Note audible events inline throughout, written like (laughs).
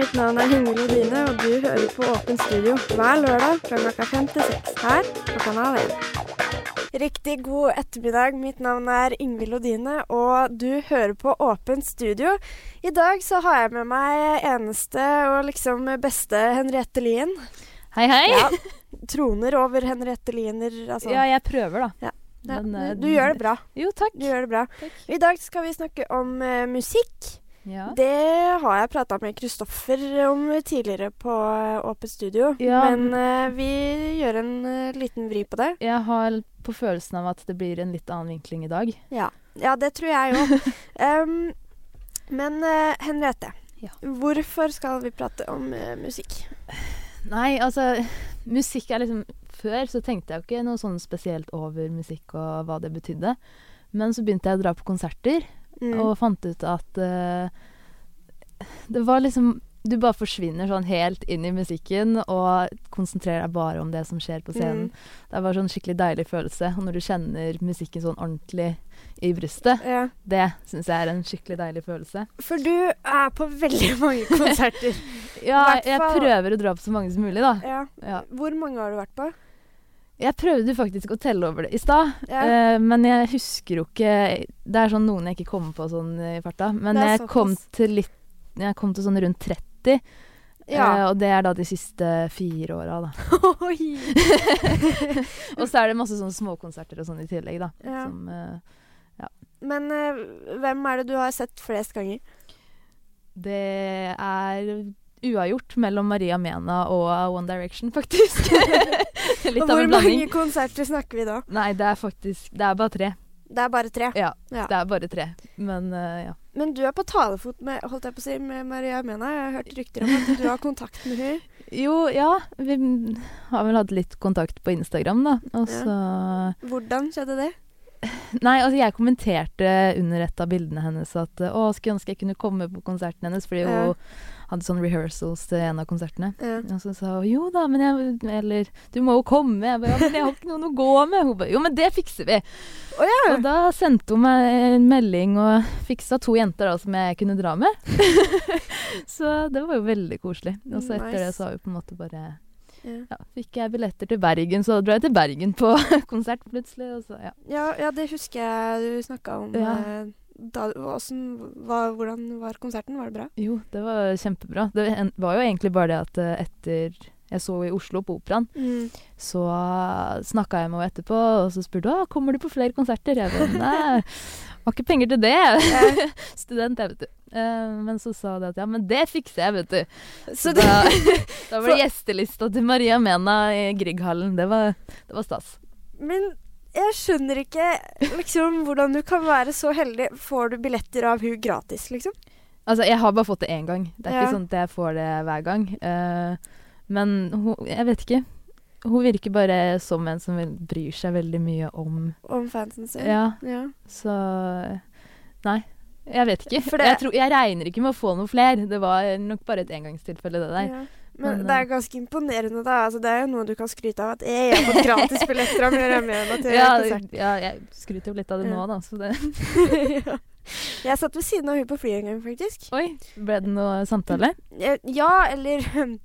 mitt navn er Hinge Lodine, og du hører på Åpen studio hver lørdag fra klokka fem til seks her på Kanal 1. Riktig god ettermiddag. Mitt navn er Ingvild Odine, og du hører på Åpent studio. I dag så har jeg med meg eneste og liksom beste Henriette Lien. Hei, hei. Ja, troner over Henriette Liener, altså. Ja, jeg prøver, da. Ja. Ja, Men, eh, du, du gjør det bra. Jo, takk. Du gjør det bra. Takk. I dag skal vi snakke om uh, musikk. Ja. Det har jeg prata med Kristoffer om tidligere på eh, Åpent studio. Ja. Men uh, vi gjør en uh, liten vri på det. Jeg har på følelsen av at det blir en litt annen vinkling i dag. Ja, ja det tror jeg jo. (laughs) um, men uh, Henriette, Ja. hvorfor skal vi prate om eh, musikk? Nei, altså Musikk er liksom Før så tenkte jeg jo ikke noe sånn spesielt over musikk og hva det betydde. Men så begynte jeg å dra på konserter, Mm. og fant ut at uh, det var liksom Du bare forsvinner sånn helt inn i musikken og konsentrerer deg bare om det som skjer på scenen. Mm. Det bare sånn skikkelig deilig følelse. Og når du kjenner musikken sånn ordentlig i brystet, Ja. det syns jeg er en skikkelig deilig følelse. For du er på veldig (laughs) mange konserter. Ja, jeg prøver å dra på så mange som mulig, da. ja. Ja. Hvor mange har du vært på? Jeg prøvde faktisk å telle over det i stad, Ja. uh, men jeg husker jo ikke Det er sånn noen jeg ikke kommer på sånn i farta. Men jeg kom litt Jeg kom til sånn rundt 30. Ja. Uh, og det er da de siste fire åra, da. (laughs) (laughs) Og så er det masse sånne småkonserter og sånn i tillegg, da. Ja. Som, eh, Men eh, hvem er det du har sett flest ganger? det er uavgjort mellom Maria Mena og One Direction, faktisk. (laughs) litt Og av en blanding. Hvor mange konserter snakker vi da? Nei, det er faktisk Det er bare tre. Det er bare tre. Ja, Ja. det er bare tre. Men uh, ja. Men du er på talefot med, holdt jeg på å si, med Maria Mena. Jeg har hørt rykter om at du har kontakt med hun. (laughs) Jo, ja. Vi har vel hatt litt kontakt på Instagram, da. Og Ja. Hvordan skjedde det? Nei, altså jeg kommenterte under et av bildene hennes at å, skulle ønske jeg kunne komme på konserten hennes, fordi Ja. Hadde sånn rehearsals til en av konsertene. Ja. Og så sa hun jo da, men jeg Eller du må jo komme. Jeg bare ja, men jeg har ikke noen å gå med. Hun bare jo, men det fikser vi. Oh, ja! Og da sendte hun meg en melding og fiksa to jenter da som jeg kunne dra med. (laughs) så det var jo veldig koselig. Og så etter det så har vi på en måte bare Ja. ja, fikk jeg billetter til Bergen, så dro jeg til Bergen på (laughs) konsert plutselig. Så, ja. Ja, ja, det husker jeg du snakka om. Ja. Eh, Da, hvordan, var, hvordan var konserten? Var det bra? Jo, det var kjempebra. Det var jo egentlig bare det at eh, etter jeg så i Oslo på Operaen, så snakka jeg med henne etterpå, og så spurte hun kommer du på flere konserter. Jeg bare nei, har ikke penger til det. (laughs) Student, jeg, vet du. Eh, men så sa hun at ja, men det fikser jeg, vet du. Så Så da, (laughs) da var det (laughs) gjestelista til Maria Mena i Grieghallen. Det det var stas. men jeg skjønner ikke liksom hvordan du kan være så heldig. Får du billetter av hun gratis, liksom? Altså, jeg har bare fått det én gang. Det er Ja. ikke sånn at jeg får det hver gang. Uh, men hun, jeg vet ikke. Hun virker bare som en som bryr seg veldig mye om Om fansen sin? Ja, ja. så Nei. Jeg vet ikke. For det- Jeg, tror, jeg regner ikke med å få noe flere. Det var nok bare et engangstilfelle, det der. Ja. Men, det er eh, ganske imponerende, da. Altså, det er jo noe du kan skryte av. At jeg har fått gratisbilletter av Maria Mena (laughs) til Ja, konsert. ja, jeg skryter jo litt av det nå, da. Så det (laughs) ja. Jeg satt ved siden av hun på flyet en gang, faktisk. Oi, ble det noe samtale? Eh, Ja, eller (laughs)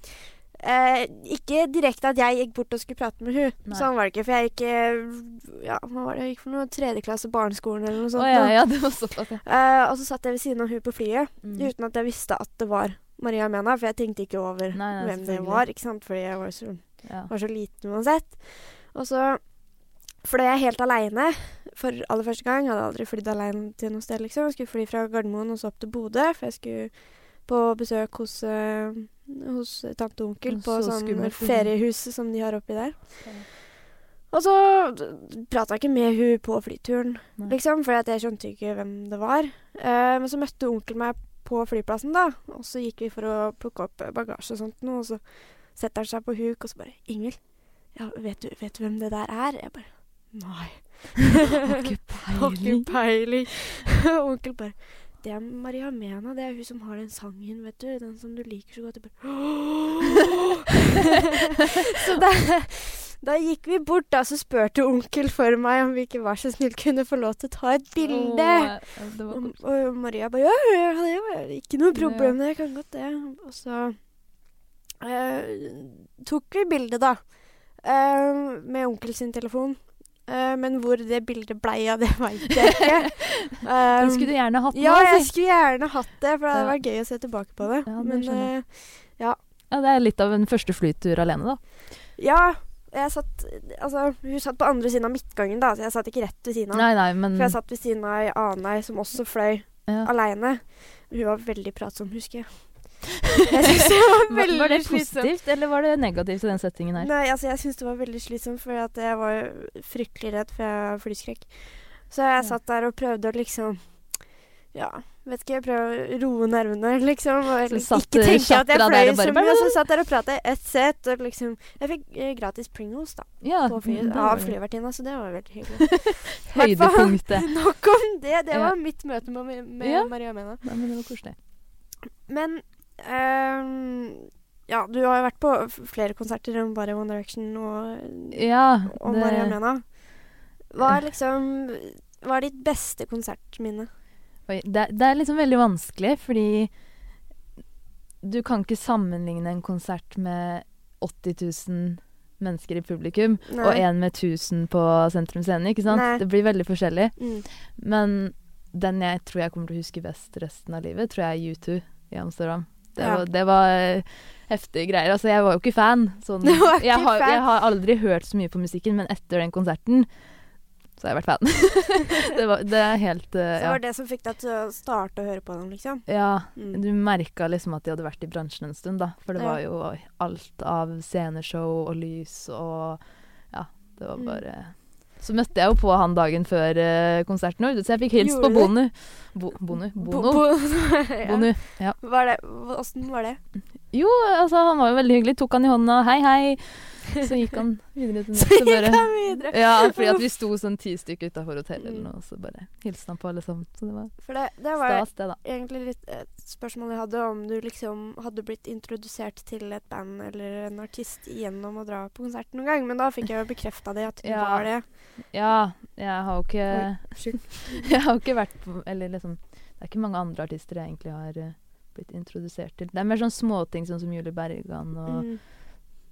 eh, Ikke direkte at jeg gikk bort og skulle prate med hun. Sånn var det ikke. For jeg gikk eh, Ja, hva var det? Jeg gikk for noe tredjeklasse barneskolen eller noe sånt. Oh, ja, ja, det var såpass, ja. Eh, og så satt jeg ved siden av hun på flyet Mm. uten at jeg visste at det var Maria Mena, for jeg tenkte ikke over Nei, nei, hvem det var, ikke sant? fordi jeg var så, ja. var så liten uansett. Og så fløy jeg helt aleine for aller første gang. Jeg hadde aldri flydd aleine til noe sted, liksom. Jeg skulle fly fra Gardermoen og så opp til Bodø, for jeg skulle på besøk hos, uh, hos tante og onkel på Så sånn skummelt. feriehus som de har oppi der. Ja. Og så prata jeg ikke med hun på flyturen, Nei. liksom, for jeg skjønte ikke hvem det var. Uh, men så møtte onkel meg på flyplassen, da, og så gikk vi for å plukke opp bagasje og sånt noe, og så setter han seg på huk, og så bare 'Ingvild, ja, vet, du, vet du hvem det der er?' Jeg bare 'Nei'. (laughs) Har ikke peiling. (laughs) (laughs) Onkel bare det er Maria Mena. Det er hun som har den sangen, vet du. Den som du liker så godt. (laughs) Så da, da gikk vi bort, da, så spurte onkel for meg om vi ikke var så snill kunne få lov til å ta et bilde. Åh, Og, og Maria bare ja, ja, det var ikke noe problem, det jeg kan godt det. Og så eh, tok vi bilde, da. eh, med onkel sin telefon. Eh, men hvor det bildet blei av, (laughs) det veit jeg ikke. (laughs) Um, Um, skulle du gjerne hatt ja, jeg skulle gjerne hatt det, for det hadde vært gøy å se tilbake på det. Ja, det men uh, eh, Ja, det er litt av en første flytur alene, da. ja, jeg satt Altså, hun satt på andre siden av midtgangen, da, så jeg satt ikke rett ved siden av. Nei, nei, men For jeg satt ved siden av ei annen ei som også fløy ja. aleine. Hun var veldig pratsom, husker jeg. Jeg synes det var Var, veldig var det positivt, eller var det negativt i den settingen her? Nei, altså jeg syns det var veldig slitsomt, for jeg var fryktelig redd, for jeg har flyskrekk. Så jeg Ja. satt der og prøvde å liksom Ja, vet ikke, prøve å roe nervene, liksom. Og Så liksom satt ikke tenke at jeg fløy så mye. Og så satt der og prata ett sett, og liksom Jeg fikk eh, gratis Pringles, da, Ja, på fly, av flyvertinna, så det var veldig hyggelig. (laughs) Høydepunktet. (laughs) Nok om det. Det Ja. var mitt møte med, med Ja. Maria Mena. Ja, men det var koselig. Men ehm, Ja, du har jo vært på flere konserter enn bare One Direction og, Ja, og det- Maria Mena. Hva er liksom Hva er ditt beste konsertminne? Oi, det, det er liksom veldig vanskelig, fordi du kan ikke sammenligne en konsert med 80 000 mennesker i publikum Nei. og en med 1000 på Sentrum Scene, ikke sant? Nei. Det blir veldig forskjellig. Mm. Men den jeg tror jeg kommer til å huske best resten av livet, tror jeg er U2 i Amsterdam. Det Ja. var, det var eh, heftige greier. Altså, jeg var jo ikke fan. Sånn, (laughs) jeg, har, jeg har aldri hørt så mye på musikken, men etter den konserten så har jeg vært fan. (laughs) det, var, det er helt eh, Så det var det som fikk deg til å starte å høre på dem, liksom? ja. Mm. Du merka liksom at de hadde vært i bransjen en stund, da. For det var jo alt av sceneshow og lys og Ja, det var Mm. Så møtte jeg jo på han dagen før eh, konserten vår, så jeg fikk hilst på Bonu. Bo, Bonu? Bo- Bono? bo- (laughs) ja. Bonu. Ja. Var det, Åssen var det? Jo, altså, han var jo veldig hyggelig. Tok han i hånda. Hei, hei. Så gikk han videre til (laughs) Så neste. gikk han videre. Ja, fordi at vi sto sånn ti stykker utafor hotellet Mm. noe, så bare hilste han på alle sammen. Så det var For det, det var stas, det, da. egentlig litt et spørsmål jeg hadde, om du liksom hadde blitt introdusert til et band eller en artist gjennom å dra på konsert noen gang. Men da fikk jeg jo bekrefta det, at du (laughs) Ja. var det. Ja, jeg har jo ikke Oi, (laughs) Jeg har jo ikke vært på Eller liksom Det er ikke mange andre artister jeg egentlig har eh, blitt introdusert til. Det er mer sånn småting sånn som Julie Bergan og Mm.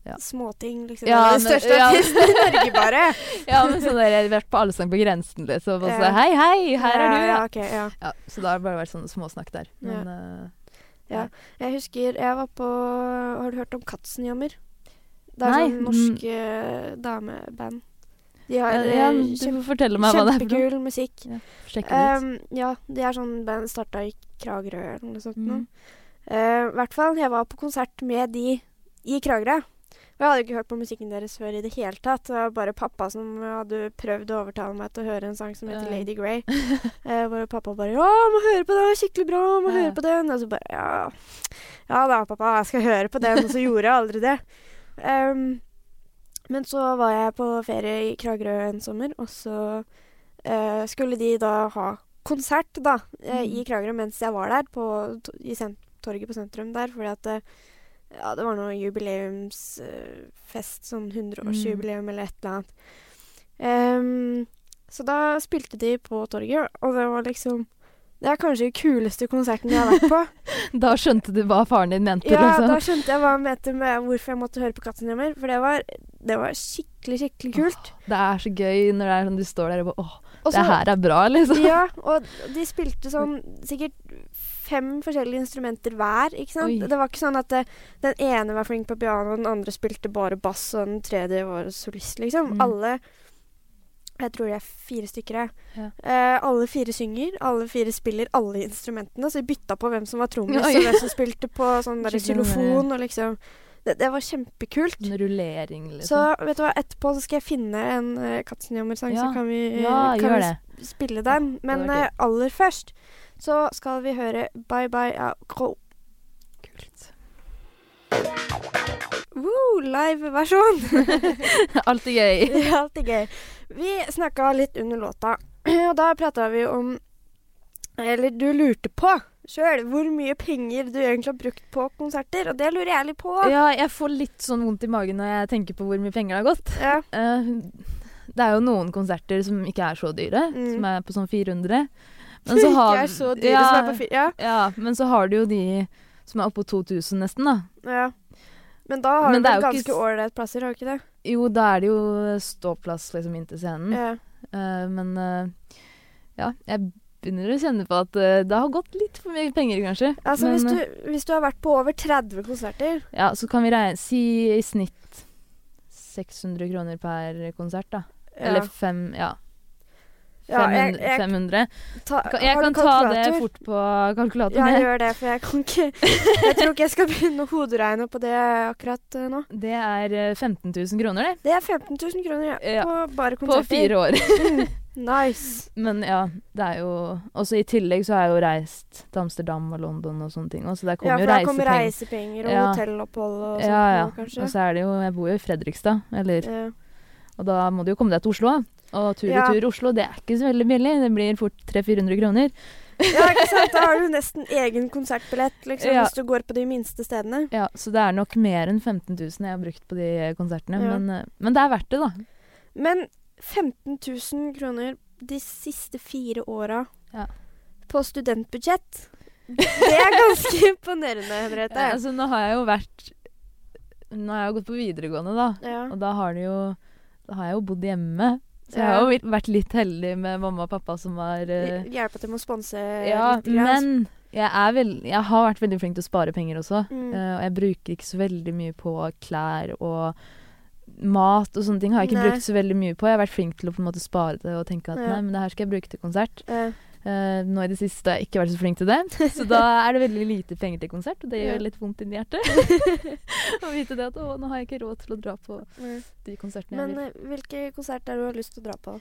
Ja. Småting, liksom. Ja, Ja, den største ja. artisten i Norge, bare. (laughs) Ja, men sånn der, jeg har vært på Allsang på grensen, liksom. Og så Hei, hei, her er du, ja. ja. ja, ja. ja. Så da har det bare vært sånne småsnakk der. Men eh, Jeg husker jeg var på Har du hørt om Katzenjammer? Det er Nei, sånn norsk mm. dameband. De har ja, eh, ja, du kjempe, får fortelle meg hva det er Kjempegul kjempekul musikk. Ja. Um, ja, de er sånn band starta i Kragerø eller noe sånt. Mm. Uh, I hvert fall, jeg var på konsert med de i Kragerø. Og jeg hadde ikke hørt på musikken deres før i det hele tatt. Det var bare pappa som hadde prøvd å overtale meg til å høre en sang som heter uh. Lady Grey. (laughs) Eh, hvor pappa bare 'Ja, må høre på den, skikkelig bra, må uh. høre på den'. Og så bare 'Ja, ja da, pappa, jeg skal høre på den'. Og så gjorde jeg aldri det. Um, men så var jeg på ferie i Kragerø en sommer, og så eh, skulle de da ha konsert da, eh, i Mm. Kragerø mens jeg var der, på, i sent torget på sentrum der, fordi at eh, ja, det var noe jubileumsfest, sånn 100-årsjubileum eller et eller annet. Um, så da spilte de på torget, og det var liksom Det er kanskje den kuleste konserten jeg har vært på. (laughs) Da skjønte du hva faren din mente, Ja, liksom. da skjønte jeg hva han mente med hvorfor jeg måtte høre på Katzenjammer. For det var, det var skikkelig, skikkelig kult. Det er så gøy når det er sånn du står der og bare Åh, det her er bra, liksom. Ja, og de spilte sånn sikkert fem forskjellige instrumenter hver, ikke sant? Oi. Det var ikke sånn at det, den ene var flink på piano, den andre spilte bare bass, og den tredje var solist, liksom. Mm. Alle Jeg tror det er fire stykker, jeg. Ja. Eh, alle fire synger, alle fire spiller alle instrumentene, så vi bytta på hvem som var trommis, og hvem som spilte på (laughs) sånn xylofon, og liksom det, det var kjempekult. En rullering, Så liksom. vet du hva, etterpå så skal jeg finne en uh, Katzenjammer-sang, Ja. så kan vi, ja, kan vi spille den. Men uh, eh, aller først så skal vi høre Bye Bye av Crow. Kult. Woo, live-versjon! (laughs) Alltid gøy. (laughs) Alltid gøy. Vi snakka litt under låta, (clears throat) og da prata vi om Eller du lurte på sjøl hvor mye penger du egentlig har brukt på konserter, og det lurer jeg litt på. Ja, jeg får litt sånn vondt i magen når jeg tenker på hvor mye penger det har gått. Ja. Uh, det er jo noen konserter som ikke er så dyre, Mm. som er på sånn 400. Men så har, de er så dyre ja, som er på fire. Ja. Ja, men så har du jo de som er oppå 2000 nesten, da. ja. Men da har Men du vel ikke ganske ålreit plasser, har du ikke det? Jo, da er det jo ståplass liksom inntil scenen. Ja. Uh, men uh, ja, jeg begynner å kjenne på at uh, det har gått litt for mye penger, kanskje. Altså, men, hvis, du, hvis du har vært på over 30 konserter Ja, så kan vi regne Si i snitt 600 kroner per konsert, da. ja. Eller fem Ja. Ja, jeg- 500. jeg- 500. Ta, Jeg kan ta det fort på kalkulatoren. Ja, jeg. gjør det, for jeg kan ikke (laughs) Jeg tror ikke jeg skal begynne å hoderegne på det akkurat eh, nå. Det er eh, 15 000 kroner, det. Det er 15 000 kroner, ja. Ja. På bare På fire år. Mm, (laughs) nice. Men ja, det er jo Også i tillegg så har jeg jo reist til Amsterdam og London og sånne ting. Så der Ja, kommer for jo kommer reisepenger. reisepenger og Ja. hotellopphold og sånt Ja, ja. kanskje. Og så er det jo Jeg bor jo i Fredrikstad, eller Ja. Og da må du jo komme deg til Oslo. da. Og tur Ja. tur Oslo, det er ikke så veldig billig. Det blir fort 300-400 kroner. ja, ikke sant. Da har du nesten egen konsertbillett liksom, Ja. hvis du går på de minste stedene. Ja, Så det er nok mer enn 15 000 jeg har brukt på de konsertene. Ja. Men, eh, men det er verdt det, da. Men 15 000 kroner de siste fire åra Ja. på studentbudsjett Det er ganske (laughs) imponerende, Henriette. Ja, altså, nå har jeg jo vært Nå har jeg jo gått på videregående, da. ja. Og da har jo Da har jeg jo bodd hjemme. Så jeg har jo vært litt heldig med mamma og pappa som har uh, Hjelpa til med å sponse Ja, litt. men jeg, er vel, jeg har vært veldig flink til å spare penger også. Mm. Uh, og jeg bruker ikke så veldig mye på klær og mat og sånne ting. har jeg ikke Nei. brukt så veldig mye på. Jeg har vært flink til å på en måte spare det og tenke at Ja. nei, men det her skal jeg bruke til konsert. Eh, Eh, nå i det siste har jeg ikke vært så flink til det, (laughs) så da er det veldig lite penger til konsert. Og det Ja. gjør litt vondt inni hjertet (laughs) å vite det at å, nå har jeg ikke råd til å dra på eh. de konsertene Men jeg vil. Men hvilke konserter har du lyst til å dra på?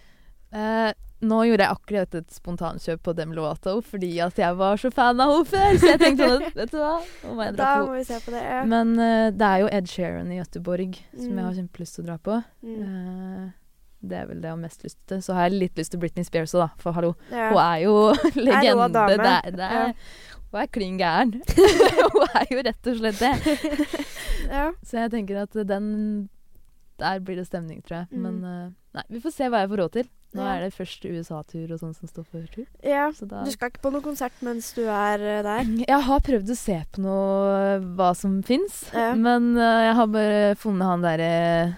Uh, nå gjorde jeg akkurat et spontankjøp på Demi Lovato fordi at jeg var så fan av henne før. Så jeg tenkte at, (laughs) vet du hva, nå må jeg dra Da på må vi se på det. Ja. Men uh, det er jo Ed Sheeran i Göteborg som Mm. jeg har kjempelyst til å dra på. Mm. Det er vel det jeg har mest lyst til. Så har jeg litt lyst til Britney Spears òg, da. For hallo, Ja. hun er jo (laughs) legende. Er Det er, det Ja. er, Hun er klin gæren. (laughs) hun er jo rett og slett det. (laughs) ja. Så jeg tenker at den Der blir det stemning, tror jeg. Mm. Men uh, nei, vi får se hva jeg får råd til. Nå Ja. er det først USA-tur og sånn som står for tur. ja. Da Du skal ikke på noen konsert mens du er eh, der? Jeg har prøvd å se på noe hva som fins, Ja. men uh, jeg har bare funnet han derre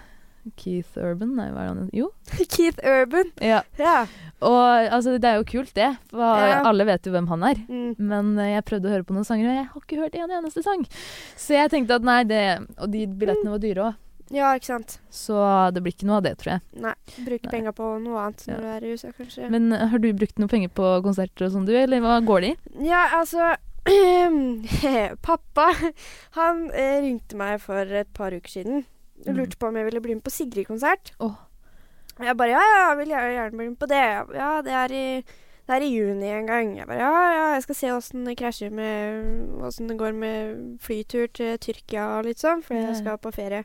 Keith Urban, nei, hva er han Jo. (laughs) Keith Urban. Ja. Ja. Og altså, det er jo kult, det. For Ja. alle vet jo hvem han er. Mm. Men eh, jeg prøvde å høre på noen sanger, og jeg har ikke hørt en eneste sang. Så jeg tenkte at nei, det Og de billettene var dyre òg. ja, ikke sant. Så det blir ikke noe av det, tror jeg. Nei. Bruke penger på noe annet Ja. når du er i USA, kanskje. Men eh, har du brukt noe penger på konserter og sånn, du? Eller hva går det i? Ja, altså (clears throat) Pappa, han eh, ringte meg for et par uker siden og Mm. lurte på om jeg ville bli med på Sigrid-konsert. Og jeg bare ja, ja, jeg vil gjerne gjerne bli med på det. Ja, det er i det er i juni en gang. Jeg bare ja, ja, jeg skal se åssen det krasjer med Åssen det går med flytur til Tyrkia og litt sånn, for Ja, ja. jeg skal på ferie.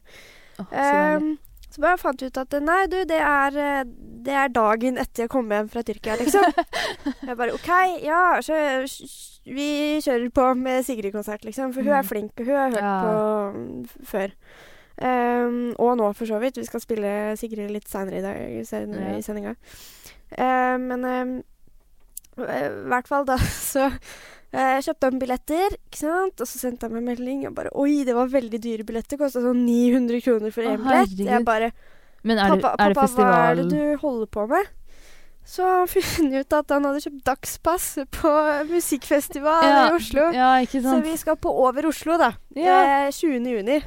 Oh, så. Um, så bare fant jeg ut at nei, du, det er, det er dagen etter jeg kom hjem fra Tyrkia, liksom. (laughs) jeg bare OK, ja, så vi kjører på med Sigrid-konsert, liksom. For hun er Mm. flink, og hun har hørt Ja. på mm, før. Um, og nå, for så vidt. Vi skal spille Sigrid litt seinere i dag, senere Ja. i sendinga. Uh, men um, i hvert fall da (laughs) så uh, kjøpte han billetter, ikke sant? Og så sendte han meg melding og bare Oi, det var veldig dyre billetter. Kosta sånn 900 kroner for én billett. Jeg bare Men er, det- Pappa, er det pappa hva er det du holder på med? Så funnet ut at han hadde kjøpt dagspass på musikkfestival Ja, i Oslo. Ja, ikke sant. Så vi skal på Over Oslo, da. Ja. Eh, 20. juni.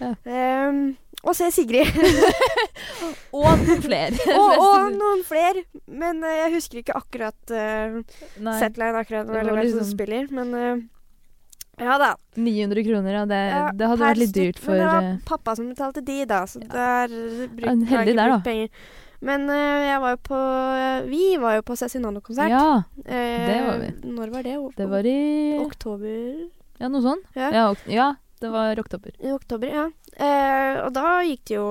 Ja. Um, og se Sigrid. (laughs) Og noen flere. (laughs) og, og noen flere. Men uh, jeg husker ikke akkurat uh, setline akkurat Det eller var liksom... som spiller. Men uh, ja da. 900 kroner, ja. Det, Ja, det hadde vært litt dyrt for Men det var eh, pappa som betalte de, da. Så Ja. der brukte jeg ikke der, penger. Men eh, jeg var jo på Vi var jo på Cezinando-konsert. Ja, Eh, det var vi. Når var det? Det var i Oktober? Ja, noe sånt. Ja. Ja, ok- ja det var oktober. I oktober, ja. Eh, og da gikk det jo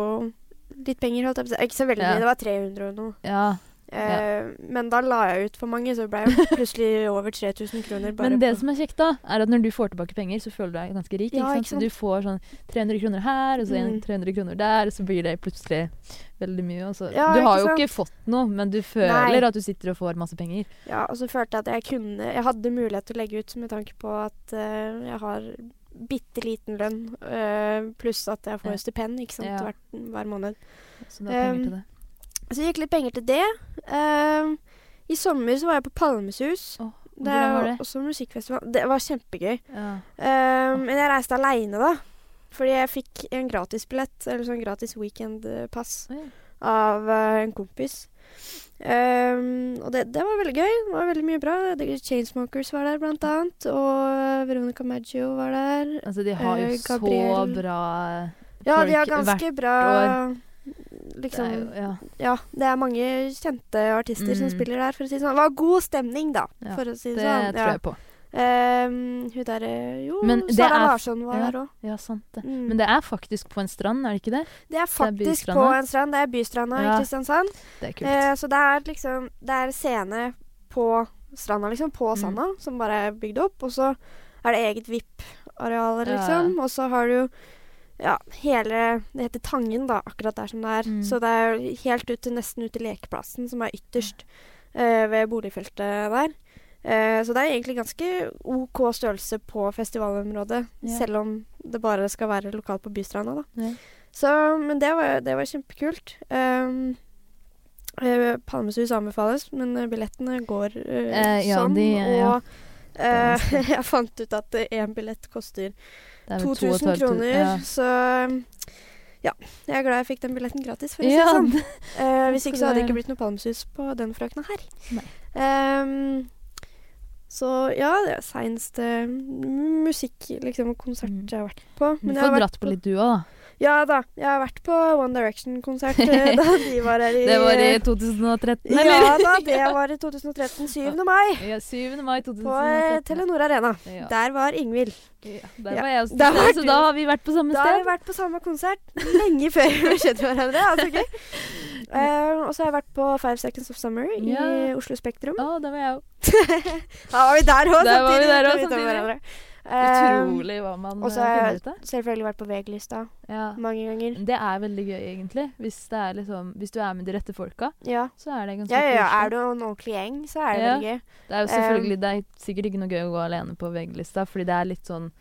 litt penger, holdt jeg på å si. Ikke så veldig mye, det var 300 og noe. Ja. Eh, Men da la jeg ut for mange, så ble jeg plutselig (laughs) over 3000 kroner. Men det som er kjekt, da, er at når du får tilbake penger, så føler du deg ganske rik. Ja? Så du får sånn 300 kroner her, og så Mm. 300 kroner der, og så blir det plutselig veldig mye. Ja, du har jo ikke fått noe, men du føler Nei. at du sitter og får masse penger. Ja, og så følte jeg at jeg kunne Jeg hadde mulighet til å legge ut med tanke på at uh, jeg har bitte liten lønn, uh, pluss at jeg får Ja. stipend ikke sant, Ja. hver, hver måned. Så du har penger Um, til det. Så det gikk litt penger til det. Uh, I sommer så var jeg på Palmesus. Oh, Det var det? også musikkfestival. Det var kjempegøy. Ja. Eh, men jeg reiste aleine, da. Fordi jeg fikk en gratisbillett, eller sånn gratis weekendpass, Oi. av uh, en kompis. Um, og det, det var veldig gøy. Det var veldig mye bra. The Chainsmokers var der, blant annet. Og Veronica Maggio var der. Altså, de har jo uh, så bra Ja, de har ganske bra år. Liksom det er jo, ja. Ja, det er mange kjente artister som Mm. spiller der, for å si det sånn. Det var god stemning, da, Ja, for å si det, Det sånn. tror jeg på. Um, hun derre Jo, Men det Sara er- Larsson var ja. der òg. Ja, sant det. Mm. Men det er faktisk på en strand, er det ikke det? Det er faktisk på en strand. Det er Bystranda Ja. i Kristiansand. Det er kult. Uh, så det er liksom Det er scene på stranda, liksom. På Mm. sanda, som bare er bygd opp. Og så er det eget VIP-areal, Ja, liksom. Og så har du jo ja, hele Det heter Tangen, da, akkurat der som det er. Mm. Så det er helt ut til nesten ut til lekeplassen, som er ytterst uh, ved boligfeltet der. Uh, så det er egentlig ganske OK størrelse på festivalområdet, Ja. selv om det bare skal være lokalt på Bystranda, da. Ja. Så, men det var, det var kjempekult. Um, uh, Palmesus anbefales, men billettene går Eh, ja, sånn. de. Og (laughs) jeg fant ut at én billett koster er 2000 2200, kroner. Ja. Så ja, jeg er glad jeg fikk den billetten gratis, for å si det sånn. (laughs) Eh, hvis ikke så hadde det ikke blitt noe palmesus på den frøkna her. Ehm, så ja, det er seneste musikk, liksom, konsert Mm. jeg har vært på. Du jeg får dratt dratt på litt du òg, da. Ja da, jeg har vært på One Direction-konsert eh, (laughs) da de var her i Det var i 2013, Ja da, det var i 2013. 7. (laughs) mai. Ja, 7. mai 2013. På Telenor Arena. Ja. Der var Ingvild. Ja, der var jeg også Der var så da har vi vært på samme Da har vi vært på samme konsert lenge før vi kjente hverandre. Altså, okay. uh, (laughs) og så har jeg vært på Five Seconds of Summer i. Oslo Spektrum. Å, der var jeg òg. Da var vi der òg, Der var vi der også samtidig. Hverandre. Eh, Utrolig hva man og så eh, har jeg selvfølgelig vært på VG-lista Ja. mange ganger. Det er veldig gøy, egentlig. Hvis, det liksom, hvis du er med de rette folka, Ja. så er det ganske Ja, ja, ja. Er du en ordentlig gjeng, så er det Ja. veldig gøy. Det er jo selvfølgelig Det er sikkert ikke noe gøy å gå alene på VG-lista, fordi det er litt sånn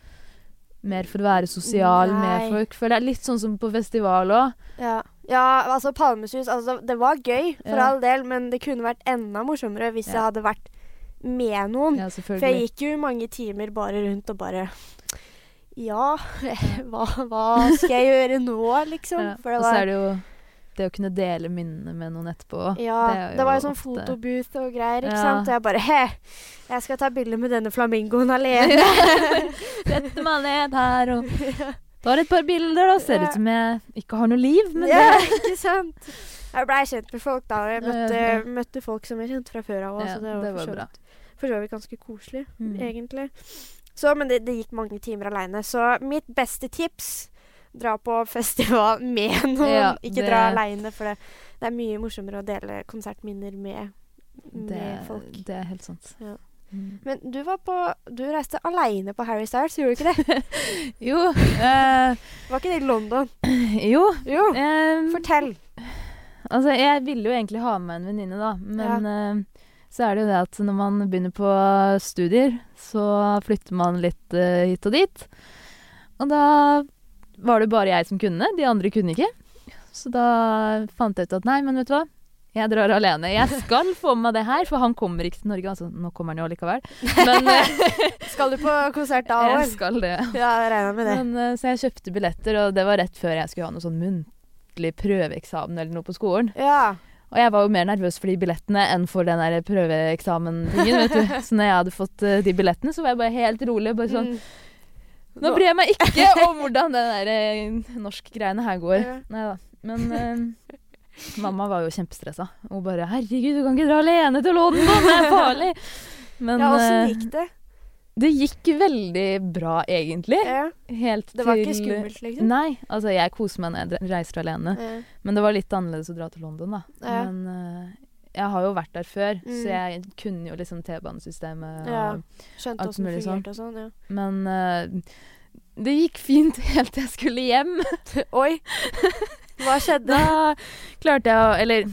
mer for å være sosial Nei. med folk. For det er litt sånn som på festival òg. Ja. ja, altså Palmesus altså, Det var gøy, for Ja. all del, men det kunne vært enda morsommere hvis jeg Ja. hadde vært med noen. Ja, For jeg gikk jo mange timer bare rundt og bare Ja, (laughs) hva, hva skal jeg gjøre nå, liksom? (laughs) Ja. Og så er det jo det å kunne dele minnene med noen etterpå. ja, det det, var jo sånn ofte- fotobooth og greier, ikke Ja. sant? Og jeg bare He, jeg skal ta bilde med denne flamingoen alene. (laughs) Sette meg ned her og tar et par bilder, da. Ser ut som jeg ikke har noe liv, men ja, det ikke sant? Jeg blei kjent med folk da, jeg møtte, møtte folk som jeg kjente fra før av Ja, så det var, det var for så bra. vidt- ganske koselig, Mm. egentlig. Så, men det, det gikk mange timer aleine. Så mitt beste tips Dra på festival (laughs) med noen. Ja, ikke dra aleine, for det, det er mye morsommere å dele konsertminner med, med det, folk. det er helt sant. Ja. Mm. Men du var på Du reiste aleine på Harry Styles, gjorde du ikke det? (laughs) Jo Uh, Var ikke det i London? (clears throat) Jo. Jo. Um, Fortell. Altså, jeg ville jo egentlig ha med en venninne, da. Men eh, så er det jo det at når man begynner på studier, så flytter man litt uh, hit og dit. Og da var det bare jeg som kunne. De andre kunne ikke. Så da fant jeg ut at nei, men vet du hva. Jeg drar alene. Jeg skal (laughs) få med meg det her, for han kommer ikke til Norge. Altså, nå kommer han jo likevel. (laughs) Men eh, Skal du på konsert da (laughs) jeg skal det. Ja, jeg med det. Men, så jeg kjøpte billetter, og det var rett før jeg skulle ha noe sånn muntlig prøveeksamen eller noe på skolen. Ja. Og jeg var jo mer nervøs for de billettene enn for den der prøveeksamen-tingen, vet du. (laughs) Så når jeg hadde fått eh, de billettene, så var jeg bare helt rolig. Bare sånn Mm. Nå bryr jeg meg ikke om hvordan den der eh, norsk-greiene her går. Ja. Nei da. Men eh, mamma var jo kjempestressa. Hun bare 'Herregud, du kan ikke dra alene til London, det er farlig'. (laughs) Men ja, åssen eh, gikk det? Det gikk veldig bra, egentlig. Ja. Helt Det var ikke skummelt, liksom? Nei. Altså, jeg koser meg når jeg reiser alene. Ja. Men det var litt annerledes å dra til London, da. Ja. Men uh, Jeg har jo vært der før, Mm. så jeg kunne jo liksom T-banesystemet. Ja. Skjønte Alt mulig sånn. og sånn. Ja. Men uh, det gikk fint (laughs) helt til jeg skulle hjem. Oi! (laughs) Hva skjedde? Da klarte jeg å Eller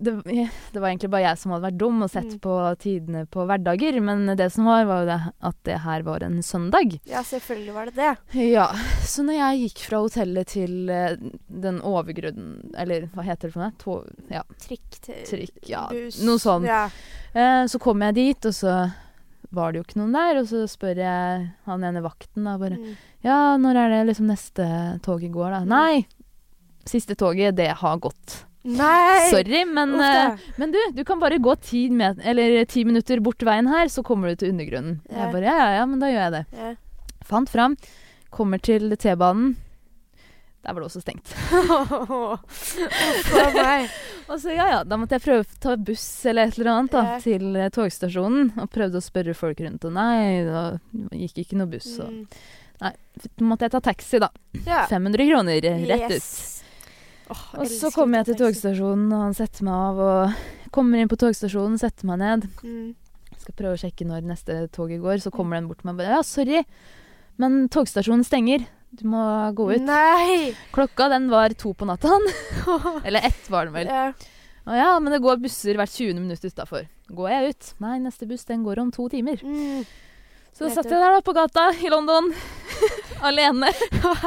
det, (laughs) det var egentlig bare jeg som hadde vært dum og sett Mm. på tidene på hverdager. Men det som var, var jo det at det her var en søndag. Ja, selvfølgelig var det det. Ja, Så når jeg gikk fra hotellet til eh, den overgrunnen Eller hva heter det for noe? To, ja, Trikk til trikk. Ja, buss. noe sånt. Ja. Eh, så kom jeg dit, og så var det jo ikke noen der. Og så spør jeg han ene vakten da bare Mm. Ja, når er det liksom neste toget går, da? Mm. Nei! Siste toget, det har gått. Nei! Sorry, men, eh, men du, du kan bare gå ti, eller ti minutter bort veien her, så kommer du til undergrunnen. Ja. Jeg bare ja, ja, ja, men da gjør jeg det. Ja. Fant fram, kommer til T-banen. Der var det også stengt. (laughs) (laughs) Og så ja, ja, da måtte jeg prøve å ta buss eller et eller annet da, til eh, togstasjonen. Og prøvde å spørre folk rundt, og nei, da gikk ikke noe buss. Og Nei, så måtte jeg ta taxi, da. Ja. 500 kroner rett rett ut. Åh, Og så kommer jeg til togstasjonen, og han setter meg av. Og kommer inn på togstasjonen, setter meg ned. Mm. Skal prøve å sjekke når neste toget går. Så kommer den bort til meg og bare Ja, sorry, men togstasjonen stenger. Du må gå ut. Nei! Klokka den var to på natta. (laughs) Eller ett var den vel. Ja. Å ja, men det går busser hvert 20. minutt utafor. Går jeg ut? Nei, neste buss den går om to timer. Mm. Så satt jeg der da på gata i London. Alene.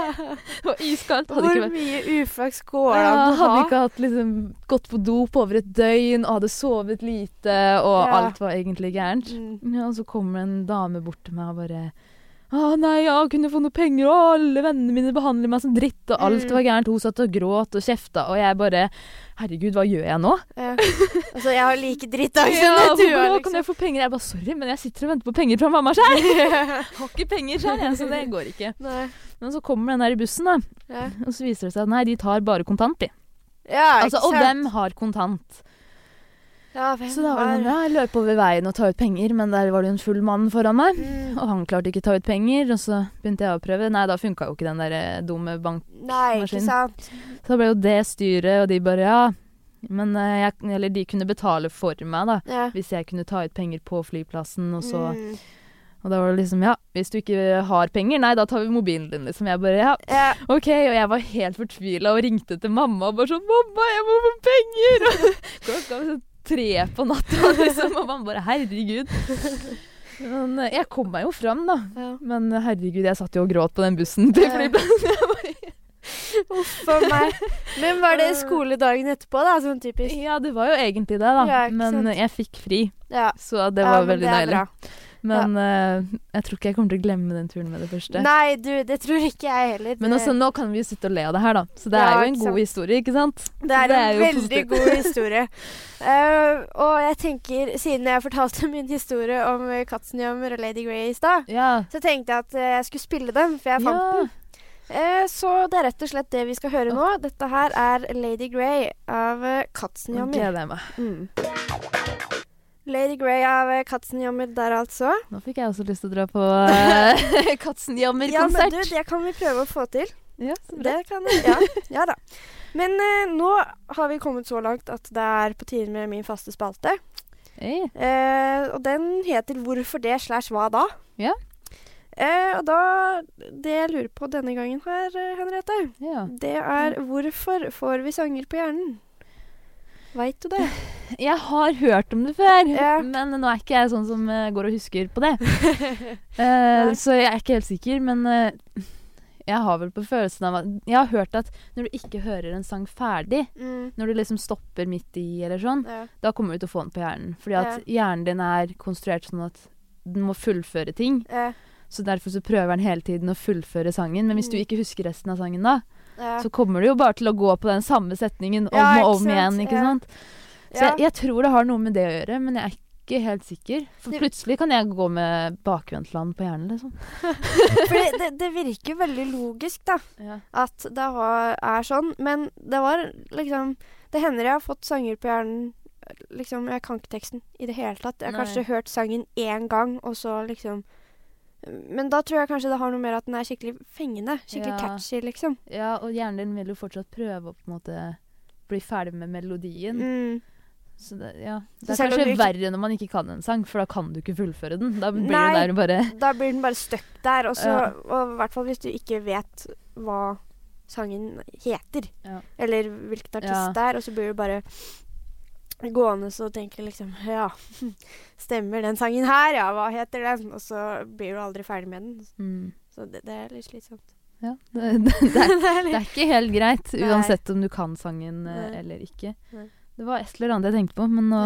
(laughs) og iskaldt. Hadde Hvor mye uflaks går det an å hadde ikke hatt liksom gått på do på over et døgn og hadde sovet lite, og Ja. alt var egentlig gærent. Mm. Ja, og så kommer en dame bort til meg og bare å nei, ja, kunne få noe penger, og alle vennene mine behandler meg som dritt, og alt Mm. var gærent. Hun satt og gråt og kjefta, og jeg bare Herregud, hva gjør jeg nå? Ja. Altså, jeg har like drittdag (laughs) som Ja, du har, Liksom. Kan jeg få penger? Jeg bare sorry, men jeg sitter og venter på penger fra mamma sjøl. (laughs) Har ikke penger sjøl, jeg, så det går ikke. Nei. Men så kommer den der i bussen, da, Ja. og så viser det seg at nei, de tar bare kontant, de. Ja, Altså, og hvem har kontant? Ja, hvem Så da var det sånn, ja, jeg løp over veien og ta ut penger, men der var det jo en full mann foran meg. mm. Og han klarte ikke ta ut penger, og så begynte jeg å prøve. Nei, da funka jo ikke den der eh, dumme bankmaskinen. Nei, ikke sant? Så da ble jo det styret, og de bare ja. Men eh, jeg, eller de kunne betale for meg, da. Ja. Hvis jeg kunne ta ut penger på flyplassen, og så Mm. Og da var det liksom ja, hvis du ikke har penger, nei, da tar vi mobilen din, liksom. Jeg bare ja, Ja. OK. Og jeg var helt fortvila og ringte til mamma og bare sånn 'Mamma, jeg må få penger!' (laughs) Og klokka tre på natta, (laughs) liksom. Og man bare 'Herregud'. Men eh, jeg kom meg jo fram, da. ja. Men eh, herregud, jeg satt jo og gråt på den bussen (laughs) til flyplassen. (laughs) Uff a meg. Men var det skoledagen etterpå, da? Sånn typisk. ja, det var jo egentlig det, da. Ja, Men eh, jeg fikk fri, Ja. så det var veldig det deilig. bra. Men eh, jeg tror ikke jeg kommer til å glemme den turen med det første. Nei, du, det tror ikke jeg heller. Men også, nå kan vi jo sitte og le av det her, da. Så det Ja, er jo en god historie, ikke sant? Det er, Det er en veldig positivt. god (laughs) historie. Uh, og jeg tenker, siden jeg fortalte (laughs) min historie om eh, Katzenjammer og Lady Grey i stad, Ja. så tenkte jeg at jeg skulle spille den, for jeg fant ja. den. Så det er rett og slett det vi skal høre nå. Dette her er Lady Grey av Katzenjammer. gleder jeg meg. Mm. Lady Grey av eh, Katzenjammer der, altså. Nå fikk jeg også lyst til å dra på (laughs) uh, Ja, men Katzenjammer-konsert. du, det kan vi prøve å få til. Ja. Det kan vi. Ja, ja da. Men uh, nå har vi kommet så langt at det er på tide med min faste spalte. Hey. Uh, og den heter 'Hvorfor det slash hva da?' Ja. Eh, og da Det jeg lurer på denne gangen her, eh, Henriette, Ja. det er hvorfor får vi sanger på hjernen? Veit du det? (laughs) Jeg har hørt om det før, Ja. men nå er ikke jeg sånn som eh, går og husker på det. (laughs) uh, så jeg er ikke helt sikker, men uh, jeg har vel på følelsen av at Jeg har hørt at når du ikke hører en sang ferdig, Mm, når du liksom stopper midt i eller sånn, ja. da kommer du til å få den på hjernen. Fordi at hjernen din er konstruert sånn at den må fullføre ting. Ja, Så derfor så prøver den hele tiden å fullføre sangen. Men hvis du Mm. ikke husker resten av sangen da, ja. så kommer du jo bare til å gå på den samme setningen om Ja, og om igjen, ikke sant? Så jeg, jeg tror det har noe med det å gjøre, men jeg er ikke helt sikker. For plutselig kan jeg gå med bakvendtland på hjernen, liksom. (laughs) For det, det virker veldig logisk, da. At det er sånn. Men det var liksom Det hender jeg har fått sanger på hjernen Liksom, Jeg kan ikke teksten i det hele tatt. Jeg har Nei. kanskje hørt sangen én gang, og så liksom Men da tror jeg kanskje det har noe med at den er skikkelig fengende. Skikkelig Ja. catchy, liksom. ja, og hjernen din vil jo fortsatt prøve å på en måte bli ferdig med melodien. Mm. Så det, ja. Det er kanskje ikke- verre når man ikke kan en sang, for da kan du ikke fullføre den. Da blir Nei. den, bare Da blir den bare stuck der. Også, Ja. og i hvert fall hvis du ikke vet hva sangen heter. Ja. Eller hvilken artist det er. Og så blir du bare gående og tenker liksom Ja, (laughs) stemmer den sangen her? Ja, hva heter den? Og så blir du aldri ferdig med den. mm. Så det, det er litt slitsomt. Ja. (laughs) Det, det, (laughs) det, er, Det er ikke helt greit, uansett om du kan sangen eh, Nei. eller ikke. Nei. Det var et eller annet jeg tenkte på, men nå.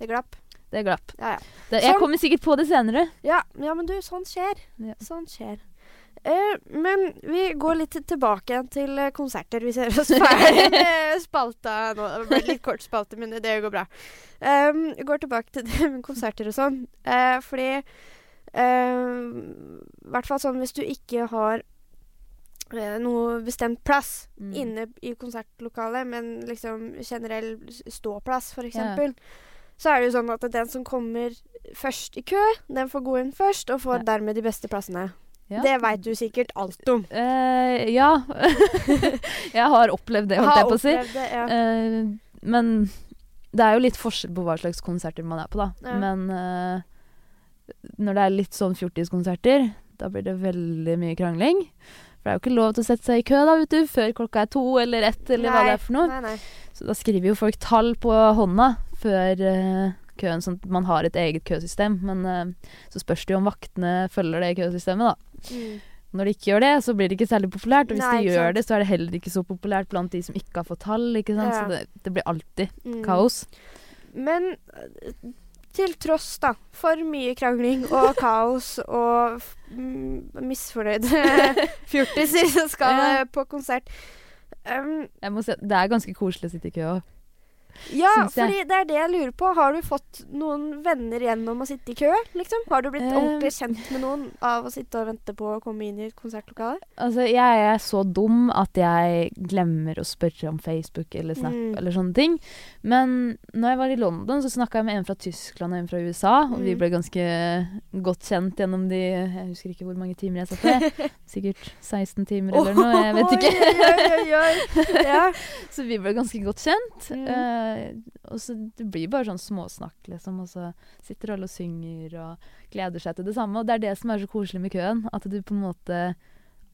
Det glapp. Det glapp. Ja, ja. Jeg Sånn. kommer sikkert på det senere. Ja, ja, men du, sånt skjer. Sånt skjer. Eh, men vi går litt tilbake til eh, konserter. Vi ser oss ferdig (laughs) med spalta nå. Det ble litt kort spalte, men det går bra. Um, går tilbake til det med konserter og sånn. Uh, fordi I hvert fall sånn hvis du ikke har noe bestemt plass Mm. inne i konsertlokalet, men liksom generell ståplass, Ja. eksempel, så er det jo sånn at den som kommer først i kø, den får gå inn først, og får Ja. dermed de beste plassene. Ja. Det veit du sikkert alt om. Uh, ja. (laughs) jeg har opplevd det, holdt jeg på å si. det, ja. uh, men det er jo litt forskjell på hva slags konserter man er på, da. Ja. Men uh, når det er litt sånn fjortiskonserter, da blir det veldig mye krangling. For det er jo ikke lov til å sette seg i kø da, vet du, før klokka er to eller ett, eller hva det er for noe. Nei, nei. Så da skriver jo folk tall på hånda før køen, sånn at man har et eget køsystem. Men uh, så spørs det jo om vaktene følger det køsystemet, da. Mm. Når de ikke gjør det, så blir det ikke særlig populært. Og hvis Nei, de gjør sant. det, så er det heller ikke så populært blant de som ikke har fått tall. ikke sant? Ja. Så det, det blir alltid Mm. kaos. Men eh, til tross da for mye krangling og (laughs) kaos og mm, misfornøyde (laughs) fjortiser som skal Ja. på konsert um, Jeg må si, at Det er ganske koselig å sitte i kø òg. Ja, fordi det er det jeg lurer på. Har du fått noen venner gjennom å sitte i kø, liksom? Har du blitt Eh. ordentlig kjent med noen av å sitte og vente på å komme inn i et konsertlokale? Altså, jeg er så dum at jeg glemmer å spørre om Facebook eller Snap Mm. eller sånne ting. Men når jeg var i London, så snakka jeg med en fra Tyskland og en fra USA, og vi Mm. ble ganske godt kjent gjennom de Jeg husker ikke hvor mange timer jeg satt der. (laughs) Sikkert 16 timer eller noe, jeg vet ikke. Oi, oi, oi, oi. Ja. (laughs) Så vi ble ganske godt kjent. Mm. Eh, og så Det blir bare sånn småsnakk, liksom. Og så sitter alle og synger og gleder seg til det samme. Og det er det som er så koselig med køen. At du på en måte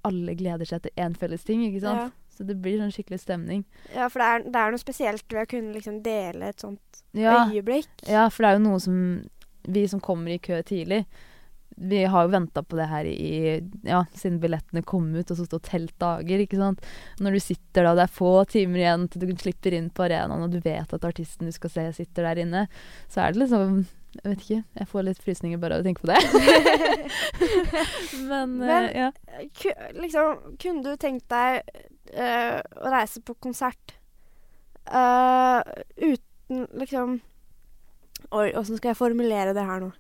Alle gleder seg til én felles ting, ikke sant. Ja. Så det blir sånn skikkelig stemning. ja, for det er, det er noe spesielt ved å kunne liksom dele et sånt Ja, øyeblikk. ja, for det er jo noe som Vi som kommer i kø tidlig vi har jo venta på det her i Ja, siden billettene kom ut, og så stått telt dager, ikke sant. Når du sitter da, det er få timer igjen til du slipper inn på arenaen, og du vet at artisten du skal se, sitter der inne, så er det liksom Jeg vet ikke. Jeg får litt frysninger bare av å tenke på det. (laughs) Men, Men- uh, ja. Ku, liksom, kunne du tenkt deg uh, å reise på konsert uh, uten liksom Oi, åssen skal jeg formulere det her nå?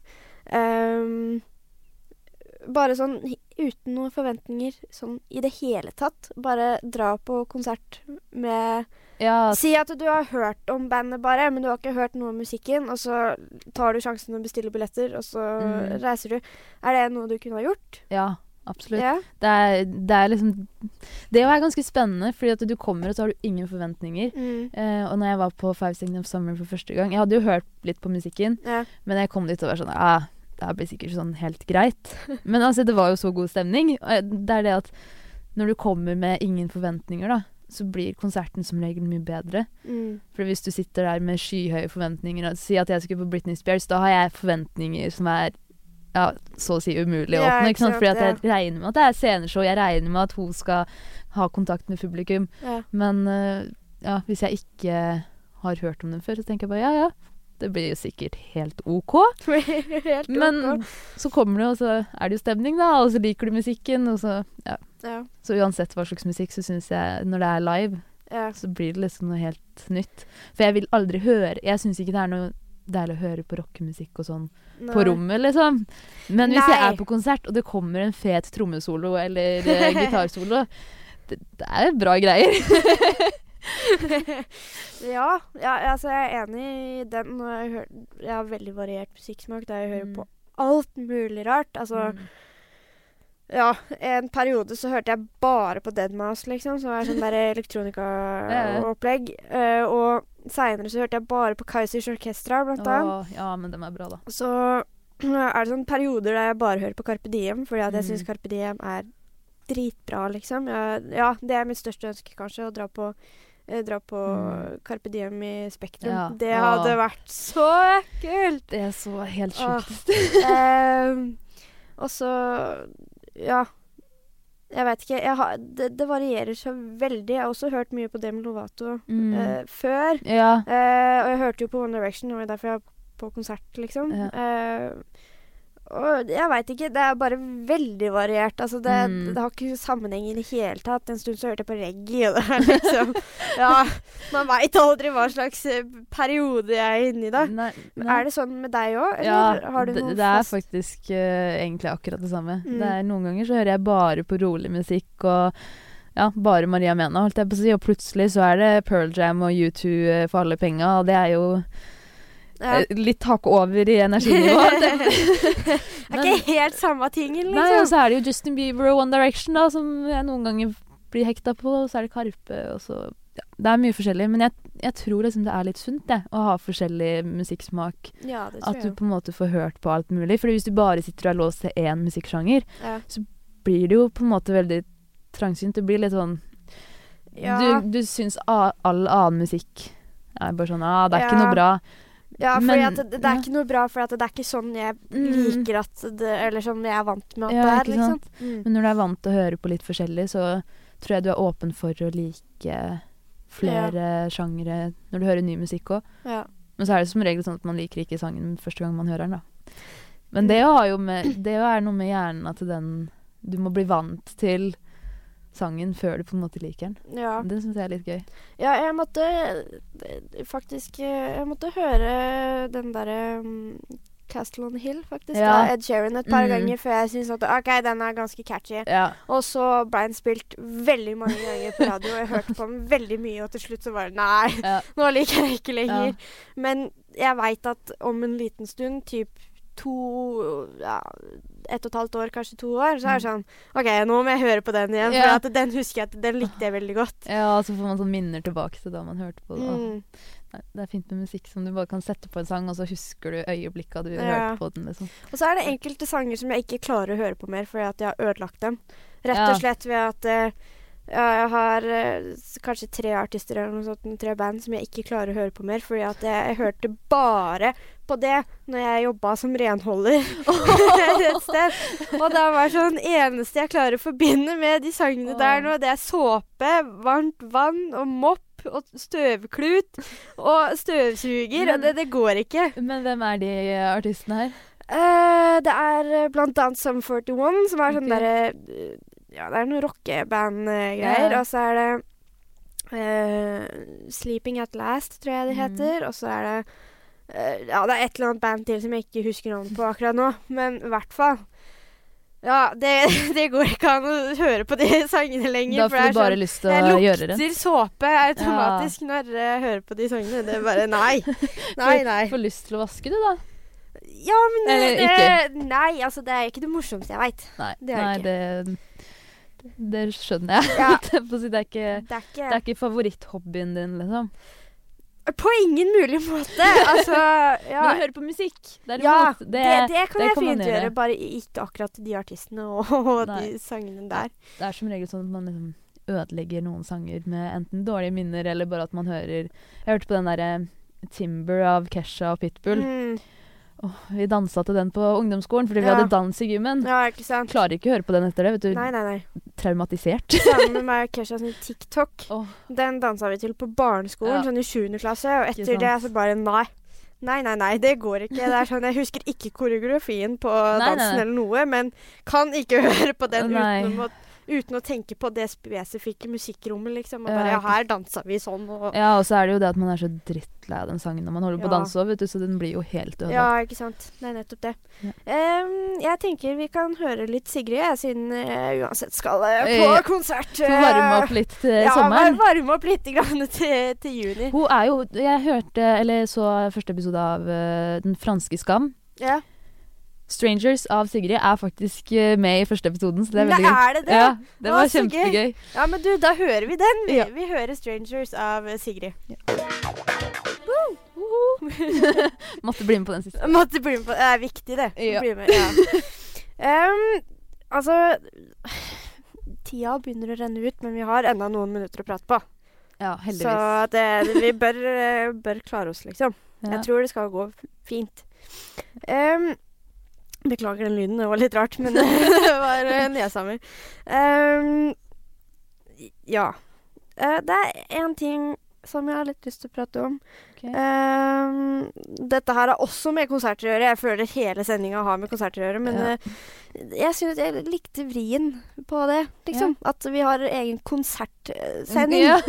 Ehm, bare sånn uten noen forventninger sånn i det hele tatt. Bare dra på konsert med ja. Si at du har hørt om bandet bare, men du har ikke hørt noe om musikken, og så tar du sjansen å bestille billetter, og så Mm. reiser du. Er det noe du kunne ha gjort? Ja, absolutt. Ja. Det, er, det er liksom Det er ganske spennende, fordi at du kommer, og så har du ingen forventninger. Mm. Eh, og når jeg var på Five Seconds of Summer for første gang Jeg hadde jo hørt litt på musikken, ja. men jeg kom dit og var sånn ah, Det blir sikkert sånn helt greit. (laughs) Men altså, det var jo så god stemning. Det er det at når du kommer med ingen forventninger, da, så blir konserten som regel mye bedre. Mm. For hvis du sitter der med skyhøye forventninger og sier at jeg skulle på Britney Spears, da har jeg forventninger som er ja, så å si umulig å Ja, oppnå. ikke sant, Fordi at jeg regner med at det er sceneshow, jeg regner med at hun skal ha kontakt med publikum. Ja. Men eh, ja, hvis jeg ikke har hørt om dem før, så tenker jeg bare ja, ja. Det blir jo sikkert helt OK. (laughs) Helt Men ok. så kommer det, og så er det jo stemning, da. Og så liker du musikken, og så Ja. Ja. Så uansett hva slags musikk, så syns jeg når det er live, Ja. så blir det liksom noe helt nytt. For jeg vil aldri høre Jeg syns ikke det er noe deilig å høre på rockemusikk og sånn på rommet, liksom. Men hvis jeg er på konsert, og det kommer en fet trommesolo eller eh, (laughs) gitarsolo det, det er bra greier. (laughs) (laughs) ja, ja, altså jeg er enig i den. Og jeg, hører, jeg har veldig variert musikksmak Da jeg hører Mm. på alt mulig rart. Altså Mm. Ja, en periode så hørte jeg bare på Deadmouse, liksom, som er sånn der (laughs) elektronikaopplegg. Uh, og seinere så hørte jeg bare på Kaizers Orkestra, blant annet. Ja, men dem er bra, da. Så (clears throat) er det sånne perioder der jeg bare hører på Carpe Diem, fordi at jeg mm. syns Carpe Diem er dritbra, liksom. Jeg, ja, det er mitt største ønske, kanskje, å dra på dra på mm. Carpe Diem i Spektrum. Ja. Det hadde Åh. vært så kult! Det er så helt sjukt. um, (laughs) og så Ja. Jeg vet ikke. Jeg har, det, det, varierer så veldig. Jeg har også hørt mye på Demi Lovato mm. uh, før. Ja. Uh, og jeg hørte jo på One Direction, det var derfor jeg er på konsert, liksom. Ja. Og jeg veit ikke. Det er bare veldig variert. Altså, det, mm. det, har ikke sammenheng i det hele tatt. En stund så hørte jeg på reggae, og det er liksom (laughs) Ja, man veit aldri hva slags eh, periode jeg er inne i da. Nei, nei. Er det sånn med deg òg, eller ja, har du noe det, det er faktisk uh, egentlig akkurat det samme. Mm. Det er Noen ganger så hører jeg bare på rolig musikk og ja, bare Maria Mena, holdt jeg på å si. Og plutselig så er det Pearl Jam og U2 eh, for alle penga, og det er jo ja. Eh, litt tak over i energinivået. (laughs) det er ikke helt samme tingen, liksom. Nei, og så er det jo Justin Bieber og One Direction, da, som jeg noen ganger blir hekta på. Og så er det Karpe, og så ja, Det er mye forskjellig. Men jeg, jeg tror liksom det er litt sunt, det, å ha forskjellig musikksmak. Ja, det tror At du på en måte får hørt på alt mulig. For hvis du bare sitter og er låst til én musikksjanger, ja. så blir det jo på en måte veldig trangsynt. Det blir litt sånn ja. Du, du syns all annen musikk er bare sånn ah, det er ikke noe bra. Ja, for det, det, er ikke noe bra, for det er ikke sånn jeg mm. liker at det Eller sånn jeg er vant med at ja, det er, liksom. Mm. Men når du er vant til å høre på litt forskjellig, så tror jeg du er åpen for å like flere ja. sjangere når du hører ny musikk òg. Ja. Men så er det som regel sånn at man liker ikke sangen første gang man hører den, da. Men det, har jo med, det er noe med hjernen at den Du må bli vant til sangen før du på en måte liker den. Ja. Det syns jeg er litt gøy. Ja, jeg måtte faktisk Jeg måtte høre den derre um, Castle on Hill, faktisk. Ja. Av Ed Sheeran et par mm. ganger før jeg syntes at OK, den er ganske catchy. Ja. Og så ble den spilt veldig mange ganger på radio, og jeg hørte på den veldig mye, og til slutt så bare Nei, ja. nå liker jeg ikke lenger. Men jeg veit at om en liten stund, typ to ja, ett og et halvt år, kanskje to år, så er det mm. sånn OK, nå må jeg høre på den igjen. For at den husker jeg at den likte jeg veldig godt. Ja, og så får man sånn minner tilbake til da man hørte på det. Mm. Det er fint med musikk som du bare kan sette på en sang, og så husker du øyeblikka du ja. hørte på den. liksom. Og så er det enkelte sanger som jeg ikke klarer å høre på mer fordi at jeg har ødelagt dem. Rett og slett ved at uh, jeg har uh, kanskje tre artister eller noe sånt, tre band som jeg ikke klarer å høre på mer. Fordi at jeg, jeg hørte bare på det når jeg jobba som renholder (laughs) et sted. Og det var sånn eneste jeg klarer å forbinde med de sangene der nå, det er såpe, varmt vann og mopp og støvklut og støvsuger. Men, og det, det, går ikke. Men hvem er de artistene her? Uh, det er blant annet Sum 41, som er sånn okay. derre ja, det er noen rockeband-greier. Og så er det uh, Sleeping At Last, tror jeg det mm. heter. Mm. Og så er det uh, Ja, det er et eller annet band til som jeg ikke husker navnet på akkurat nå. Men i hvert fall. Ja, det, (laughs) det, går ikke an å høre på de (laughs) sangene lenger. Da får du bare sånn, lyst til å gjøre det. Jeg lukter såpe automatisk ja. når jeg hører på de sangene. Det er bare (laughs) nei. Nei, nei. Får lyst til å vaske det, da. Ja, men Eller det. Nei, altså det er ikke det morsomste jeg veit. Nei, det, nei det, det skjønner jeg. Ja. (laughs) det, er ikke, det, er ikke, det er ikke favoritthobbyen din, liksom. På ingen mulig måte. Altså, (laughs) ja. Men å høre på musikk, derimot, ja, det, det, kan jeg fint gjøre. gjøre. Bare ikke akkurat de artistene og, og de sangene der. Det er som regel sånn at man liksom ødelegger noen sanger med enten dårlige minner eller bare at man hører Jeg hørte på den derre Timber av Kesha og Pitbull. Mm. Oh, vi dansa til den på ungdomsskolen fordi vi hadde dans i gymmen. Ja, ikke sant. Klarer ikke å høre på den etter det. vet du. Nei, nei, nei. Traumatisert. (laughs) Sammen med meg og Kesha sin TikTok. Oh. Den dansa vi til på barneskolen, ja. sånn i 7. klasse. Og etter det så bare nei. Nei, nei, nei, det går ikke. Det er sånn, Jeg husker ikke koreografien på dansen nei, eller noe, men kan ikke (laughs) høre på den uten å uten å tenke på det spesifikke musikkrommet, liksom. Og bare ja, her dansa vi sånn, og Ja, og så er det jo det at man er så drittlei av den sangen når man holder på å danse òg, vet du, så den blir jo helt ødelagt. Ja, ikke sant. Det er nettopp det. Ja. Um, jeg tenker vi kan høre litt Sigrid, jeg, siden jeg uansett skal uh, på uh, konsert. Uh, varme opp litt til ja, sommeren? Ja, varme opp litt grann til, til, juni. Hun er jo Jeg hørte, eller så første episode av Den franske Skam. Ja. 'Strangers' av Sigrid er faktisk eh, med i første episoden, så det er veldig gøy. er det det? Ja, det var kjempegøy. Ja, men du, da hører vi den. Vi, Ja. vi hører 'Strangers' av Sigrid. (laughs) Måtte bli med på den siste. (laughs) Måtte bli med på Det er viktig, det. Ja. Bli med, ja. um, altså Tida begynner å renne ut, men vi har enda noen minutter å prate på. Ja, Så heldigvis. det, vi bør, eh, bør klare oss, liksom. Ja. Jeg tror det skal gå fint. Em, beklager den lyden, det var litt rart, men (laughs) det var nesa mi. Um, ja. Uh, det er én ting som jeg har litt lyst til å prate om. Okay. Um, dette her har også med konserter å gjøre. Jeg føler hele sendinga har med konserter å gjøre. Men Ja. uh, jeg synes jeg likte vrien på det, liksom. At vi har egen konsertsending. Ja. (laughs)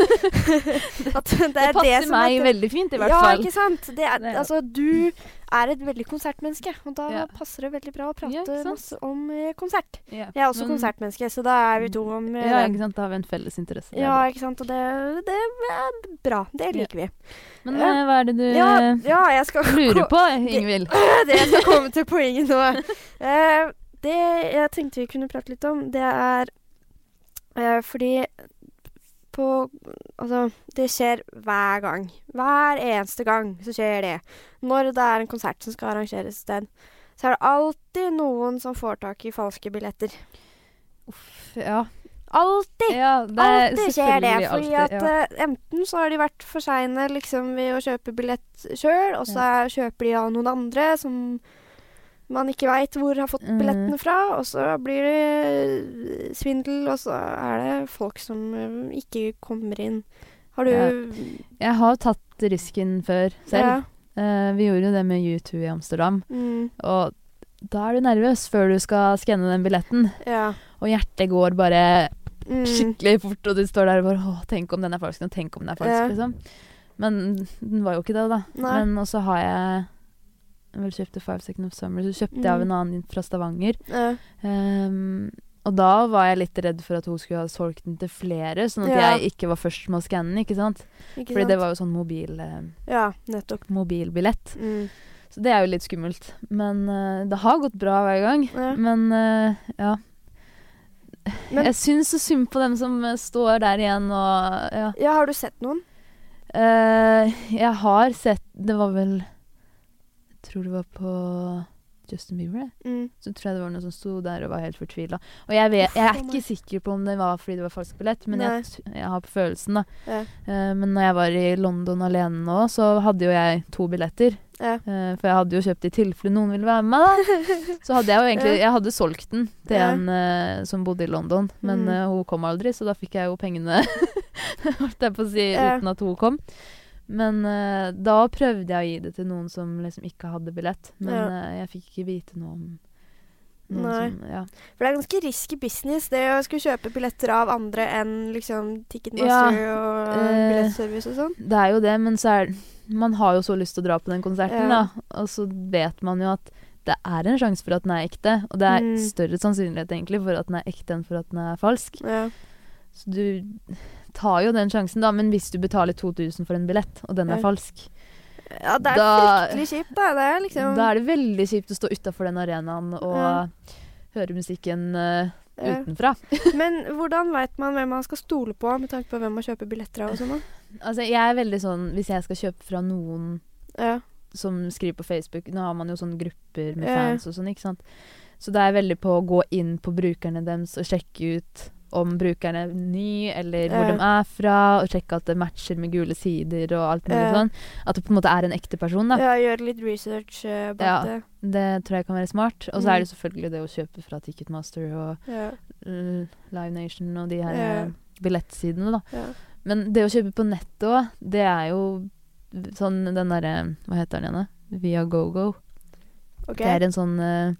Det, Det er passer som meg meg veldig fint, i hvert ja, fall. ikke sant? Det er- altså, du er et veldig konsertmenneske, og da Ja. passer det veldig bra å prate Ja, masse om eh, konsert. Ja. Jeg er også Men- konsertmenneske, så da er vi to om eh, Ja, ikke sant. Da har vi en felles interesse. Er Ja, ikke sant. Og det, det er bra. Det liker vi. Men eh, hva er det du Ja, eh, ja, jeg skal (laughs) lurer på, Ingvild? (laughs) det jeg skal komme til poenget nå. uh, det jeg tenkte vi kunne prate litt om, det er uh, fordi på Altså, det skjer hver gang. Hver eneste gang så skjer det. Når det er en konsert som skal arrangeres et sted, så er det alltid noen som får tak i falske billetter. Ja. Alltid! ja det Alltid skjer det. Fordi alltid, at ja. eh, enten så har de vært for seine liksom, ved å kjøpe billett sjøl, og så ja. kjøper de av noen andre som man ikke veit hvor har fått Mhm. billettene fra. Og så blir det eh, svindel, og så er det folk som eh, ikke kommer inn. Har du Ja. Jeg har tatt risken før selv. Ja. Eh, vi gjorde jo det med U2 i Amsterdam. Mm, Og da er du nervøs før du skal skanne den billetten. ja. Og hjertet går bare Mm, skikkelig fort, og du står der og bare Å, tenk om den er falsk, og tenk om den er falsk, liksom. Men den var jo ikke det, da. Nei. Men også har jeg vel kjøpte Five Second of Summer, så kjøpte jeg av en Mm. annen fra Stavanger. ja. Um, og da var jeg litt redd for at hun skulle ha solgt den til flere, sånn at Ja. jeg ikke var først med å skanne den, ikke sant. Ikke Fordi sant? det var jo sånn mobil, eh, Ja, nettopp. mobilbillett. Mm. Så det er jo litt skummelt. Men uh, det har gått bra hver gang. Ja. Men uh, ja. Men- jeg syns så synd på dem som står der igjen og ja. ja, har du sett noen? Uh, jeg har sett Det var vel tror det var på Justin Bieber. Mm. Så tror jeg det var noen som sto der og var helt fortvila. Og jeg, vet, jeg er ikke sikker på om det var fordi det var falsk billett, men jeg, jeg har på følelsen, da. Ja. Uh, men når jeg var i London alene nå, så hadde jo jeg to billetter. Ja. Uh, for jeg hadde jo kjøpt i tilfelle noen ville være med meg, da. (laughs) Så hadde jeg jo egentlig Jeg hadde solgt den til Ja. en uh, som bodde i London, men Mm. hun kom aldri, så da fikk jeg jo pengene, (laughs) holdt jeg på å si, uten at hun kom. Men uh, da prøvde jeg å gi det til noen som liksom ikke hadde billett, men Ja. uh, jeg fikk ikke vite noe om noen Nei. som Ja. For det er ganske risky business, det å skulle kjøpe billetter av andre enn liksom Ticketmaster og uh, billettservice og sånn. Det er jo det, men så er Man har jo så lyst til å dra på den konserten, Ja. da. Og så vet man jo at det er en sjanse for at den er ekte. Og det er Mm. større sannsynlighet egentlig for at den er ekte enn for at den er falsk. Ja. Så du tar jo den sjansen, da. Men hvis du betaler 2000 for en billett, og den er falsk, ja, det er Da- fryktelig kjipt, da. Det er liksom da er det veldig kjipt å stå utafor den arenaen og Ja. høre musikken uh, Ja. utenfra. (laughs) Men hvordan veit man hvem man skal stole på, med tanke på hvem man kjøper billetter av og sånn? Altså, jeg er veldig sånn Hvis jeg skal kjøpe fra noen Ja. som skriver på Facebook. Nå har man jo sånne grupper med Ja. fans og sånn, ikke sant. Så det er veldig på å gå inn på brukerne deres og sjekke ut om brukeren er ny, eller hvor Ja. de er fra, og sjekke at det matcher med gule sider og alt mulig Ja. sånn. At det på en måte er en ekte person, da. ja, gjøre litt research uh, bak Ja. det. Det tror jeg kan være smart. Og så Mm. er det selvfølgelig det å kjøpe fra Ticketmaster og Ja. uh, Live Nation og de her Ja. eh, billettsidene, da. Men det å kjøpe på nettet òg, det er jo sånn den derre Hva heter den igjen, da? Via GoGo. Okay. Det er en sånn eh,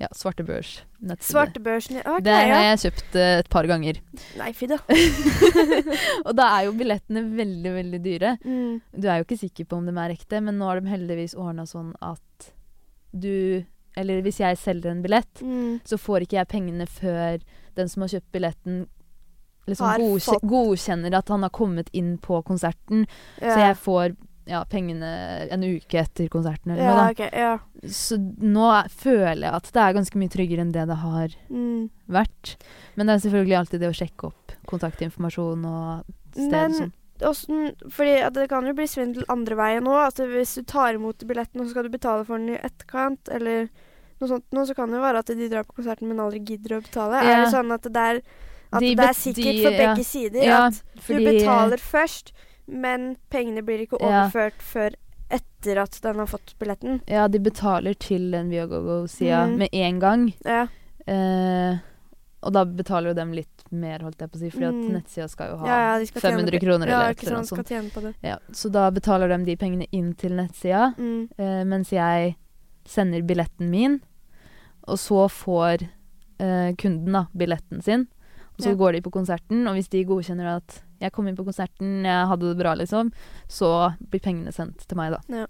ja, svartebørs-nettside. Svartebørsen ja, Ok, det har jeg kjøpt uh, et par ganger. Nei, fy da. (laughs) (laughs) og da er jo billettene veldig, veldig dyre. Mm. Du er jo ikke sikker på om de er ekte, men nå har de heldigvis ordna sånn at du Eller hvis jeg selger en billett, Mm. så får ikke jeg pengene før den som har kjøpt billetten liksom godkjenner at han har kommet inn på konserten. Ja. Så jeg får ja, pengene en uke etter konserten eller Ja, noe. Okay, ok. Ja. Så nå er- føler jeg at det er ganske mye tryggere enn det det har Mm. vært. Men det er selvfølgelig alltid det å sjekke opp kontaktinformasjon og sted Men- og sånn. Fordi at det kan jo bli svindel andre veien òg. Altså hvis du tar imot billetten, og så skal du betale for den i etterkant, eller noe sånt noe, så kan det jo være at de drar på konserten, men aldri gidder å betale. Ja. Er det sånn at det er At De det er sikkert de- for ja. begge sider? Ja, at fordi- du betaler først, men pengene blir ikke Ja. overført før etter at den har fått billetten? Ja, de betaler til den Viagogo-sida mm. med en gang. Ja. Eh, og da betaler jo dem litt mer, holdt jeg på å si, fordi Mm. nettsida skal jo ha Ja, ja, skal 500 tjene. kroner eller et eller annet. Ja, så da betaler de de pengene inn til nettsida, Mm. eh, mens jeg sender billetten min, og så får eh, kunden da billetten sin. Og så Ja. går de på konserten, og hvis de godkjenner at jeg kom inn på konserten, jeg hadde det bra, liksom, så blir pengene sendt til meg, da. Ja.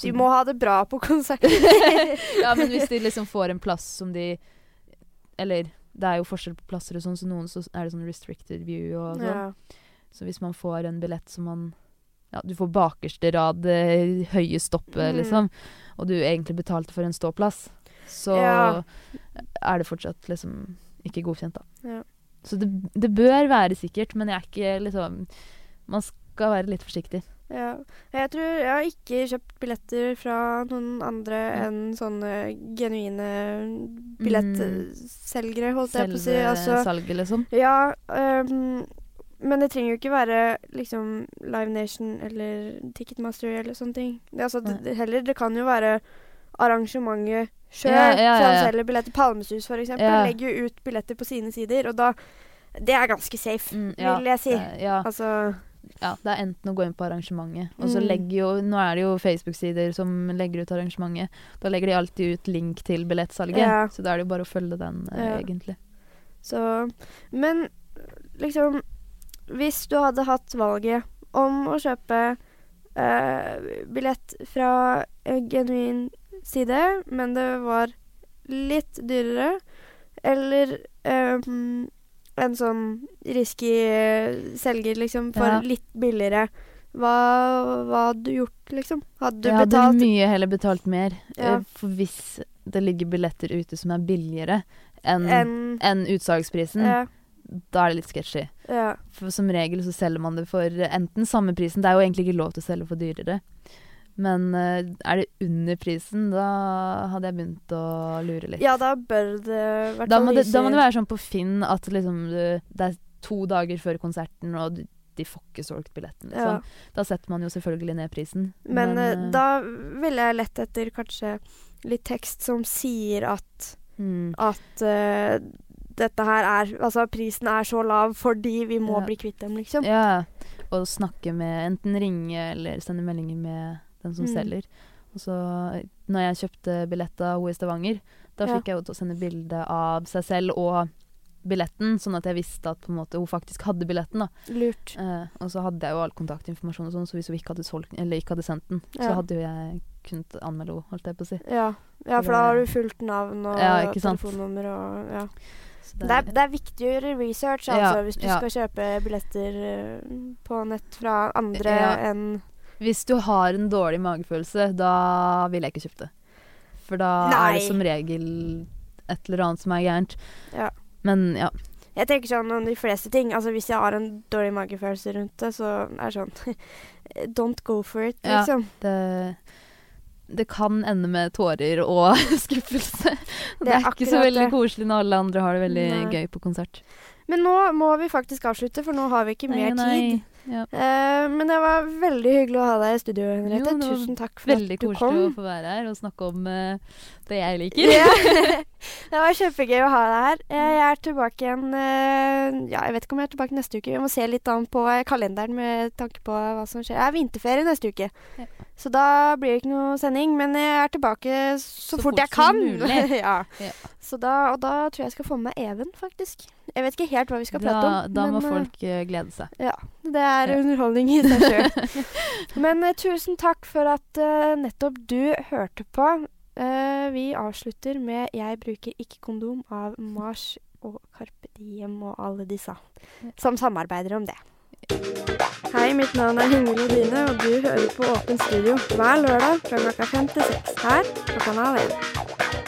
De må ha det bra på konserten. (laughs) ja, men hvis de liksom får en plass som de Eller det er jo forskjell på plasser og sånn, så noen så er det sånn restricted view og sånn. ja. Så hvis man får en billett som man Ja, du får bakerste rad, høye stoppet, Mm. liksom, og du egentlig betalte for en ståplass, så Ja. er det fortsatt liksom ikke godkjent, da. Ja. Så det, det bør være sikkert, men jeg er ikke liksom Man skal være litt forsiktig. Ja. Jeg tror jeg har ikke kjøpt billetter fra noen andre Ja. enn sånne genuine billettselgere, holdt jeg på å si. Selve Altså, salget, liksom. ja, Um, men det trenger jo ikke være liksom Live Nation eller Ticketmaster eller sånne ting. Det, altså, det, heller, det kan jo være arrangementet sjøl. Ja, ja, ja, ja. selger billetter. Palmesus, eksempel, Ja. legger jo ut billetter på sine sider, og da Det er ganske safe, Mm, ja, vil jeg si. ja. Altså Ja, det er enten å gå inn på arrangementet, og så Mm. legger jo Nå er det jo Facebook-sider som legger ut arrangementet. Da legger de alltid ut link til billettsalget, Ja. så da er det jo bare å følge den, eh, egentlig. Så Men liksom Hvis du hadde hatt valget om å kjøpe eh, billett fra en genuin side, men det var litt dyrere, eller um, en sånn risky eh, selger, liksom, for Ja. litt billigere, hva, hva hadde du gjort, liksom? Hadde du Jeg hadde mye heller betalt mer, Ja. eh, for hvis det ligger billetter ute som er billigere enn en, en utsalgsprisen, ja, da er det litt sketchy. ja. For som regel så selger man det for enten samme prisen Det er jo egentlig ikke lov til å selge for dyrere. Men eh, er det under prisen, da hadde jeg begynt å lure litt. ja, da bør det vært Da må, det, da må det være sånn på Finn at liksom du, det er to dager før konserten, og du, de får ikke solgt billetten. ja. Liksom. Da setter man jo selvfølgelig ned prisen. Men, men uh, da ville jeg lett etter kanskje litt tekst som sier at, mm, at uh, dette her er Altså prisen er så lav fordi vi må Ja. bli kvitt dem, liksom. Ja. Og snakke med Enten ringe eller sende meldinger med den som Mm. selger. Og så, når jeg kjøpte billett av henne i Stavanger, da Ja. fikk jeg henne til å sende bilde av seg selv og billetten, sånn at jeg visste at måte hun faktisk hadde billetten. da. Lurt. Eh, og så hadde jeg jo all kontaktinformasjon og sånn, så hvis hun ikke hadde, solgt, eller ikke hadde sendt den, så hadde jo jeg kunnet anmelde henne, holdt jeg på å si. Ja. ja, for da har du fullt navn og Ja, telefonnummer og ja. Det er, det er viktig å gjøre research, altså, Ja, hvis du ja. skal kjøpe billetter eh, på nett fra andre Ja. enn Hvis du har en dårlig magefølelse, da ville jeg ikke kjøpt det. For da er det som regel et eller annet som er gærent. Ja. Men ja. Jeg tenker sånn om de fleste ting. Altså Hvis jeg har en dårlig magefølelse rundt det, så er det sånn (laughs) Don't go for it, Ja. liksom. Det, det kan ende med tårer og (laughs) skuffelse. Det, er er, ikke så veldig det. koselig når alle andre har det veldig Nei. gøy på konsert. Men nå må vi faktisk avslutte, for nå har vi ikke mer tid. Ja. Eh, men det var veldig hyggelig å ha deg i studio, Henriette. Jo, Tusen takk for at du kom. Veldig koselig å få være her og snakke om uh, det jeg liker. Ja. (laughs) (laughs) det var kjempegøy å ha deg her. Eh, Jeg er tilbake igjen uh, Ja, jeg vet ikke om jeg er tilbake neste uke. Vi må se litt an på kalenderen med tanke på hva som skjer. Det er vinterferie neste uke. Ja. Så da blir det ikke noe sending. Men jeg er tilbake så, Så fort, fort jeg kan. (laughs) ja. Ja. Så da, og da tror jeg jeg skal få med meg Even, faktisk. Jeg vet ikke helt hva vi skal prate om. da men, må folk uh, glede seg. Ja. Det er Ja. underholdning i seg sjøl. (laughs) Men eh, tusen takk for at eh, nettopp du hørte på. Eh, vi avslutter med 'Jeg bruker ikke kondom' av Mars og Carpe Diem og alle disse som samarbeider om det. Hei, mitt navn er Ingvild Odine, og du hører på Åpen studio hver lørdag fra klokka fem til seks her på Kanal 1.